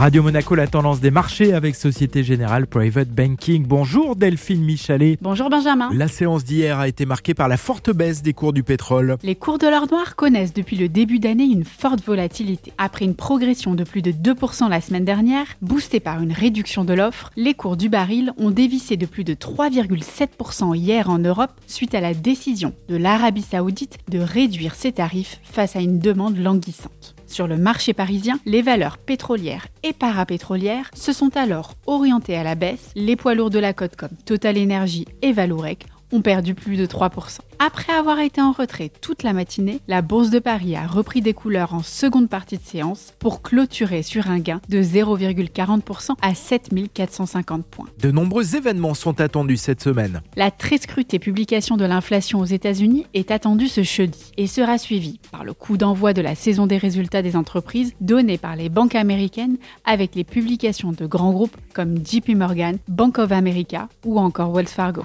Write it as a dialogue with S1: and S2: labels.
S1: Radio Monaco, la tendance des marchés avec Société Générale Private Banking. Bonjour Delphine Michalet.
S2: Bonjour Benjamin.
S1: La séance d'hier a été marquée par la forte baisse des cours du pétrole.
S2: Les cours de l'or noir connaissent depuis le début d'année une forte volatilité. Après une progression de plus de 2% la semaine dernière, boostée par une réduction de l'offre, les cours du baril ont dévissé de plus de 3,7% hier en Europe suite à la décision de l'Arabie saoudite de réduire ses tarifs face à une demande languissante. Sur le marché parisien, les valeurs pétrolières et parapétrolières se sont alors orientées à la baisse. Les poids lourds de la côte comme Total Energy et Valourec ont perdu plus de 3%. Après avoir été en retrait toute la matinée, la Bourse de Paris a repris des couleurs en seconde partie de séance pour clôturer sur un gain de 0,40% à 7450 points.
S1: De nombreux événements sont attendus cette semaine.
S2: La très scrutée publication de l'inflation aux États-Unis est attendue ce jeudi et sera suivie par le coup d'envoi de la saison des résultats des entreprises donnée par les banques américaines avec les publications de grands groupes comme JP Morgan, Bank of America ou encore Wells Fargo.